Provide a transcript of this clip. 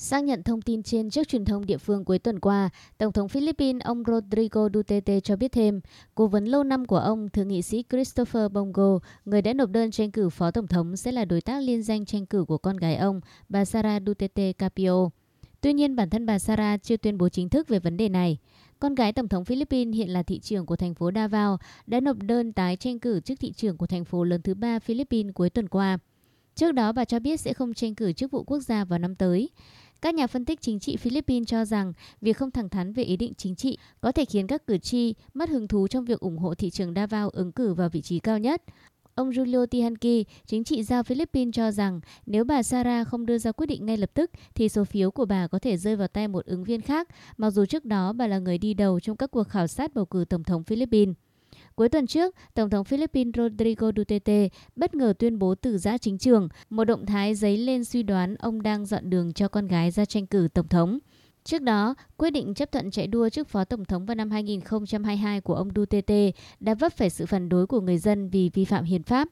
Xác nhận thông tin trên trước truyền thông địa phương cuối tuần qua, Tổng thống Philippines ông Rodrigo Duterte cho biết thêm, cố vấn lâu năm của ông, thượng nghị sĩ Christopher Bongo, người đã nộp đơn tranh cử phó tổng thống sẽ là đối tác liên danh tranh cử của con gái ông, bà Sara Duterte Capio. Tuy nhiên, bản thân bà Sara chưa tuyên bố chính thức về vấn đề này. Con gái Tổng thống Philippines hiện là thị trưởng của thành phố Davao, đã nộp đơn tái tranh cử chức thị trưởng của thành phố lớn thứ ba Philippines cuối tuần qua. Trước đó, bà cho biết sẽ không tranh cử chức vụ quốc gia vào năm tới. Các nhà phân tích chính trị Philippines cho rằng việc không thẳng thắn về ý định chính trị có thể khiến các cử tri mất hứng thú trong việc ủng hộ thị trường Davao ứng cử vào vị trí cao nhất. Ông Julio Tihanki, chính trị gia Philippines cho rằng nếu bà Sara không đưa ra quyết định ngay lập tức thì số phiếu của bà có thể rơi vào tay một ứng viên khác, mặc dù trước đó bà là người đi đầu trong các cuộc khảo sát bầu cử Tổng thống Philippines. Cuối tuần trước, Tổng thống Philippines Rodrigo Duterte bất ngờ tuyên bố từ giã chính trường, một động thái dấy lên suy đoán ông đang dọn đường cho con gái ra tranh cử Tổng thống. Trước đó, quyết định chấp thuận chạy đua trước phó tổng thống vào năm 2022 của ông Duterte đã vấp phải sự phản đối của người dân vì vi phạm hiến pháp.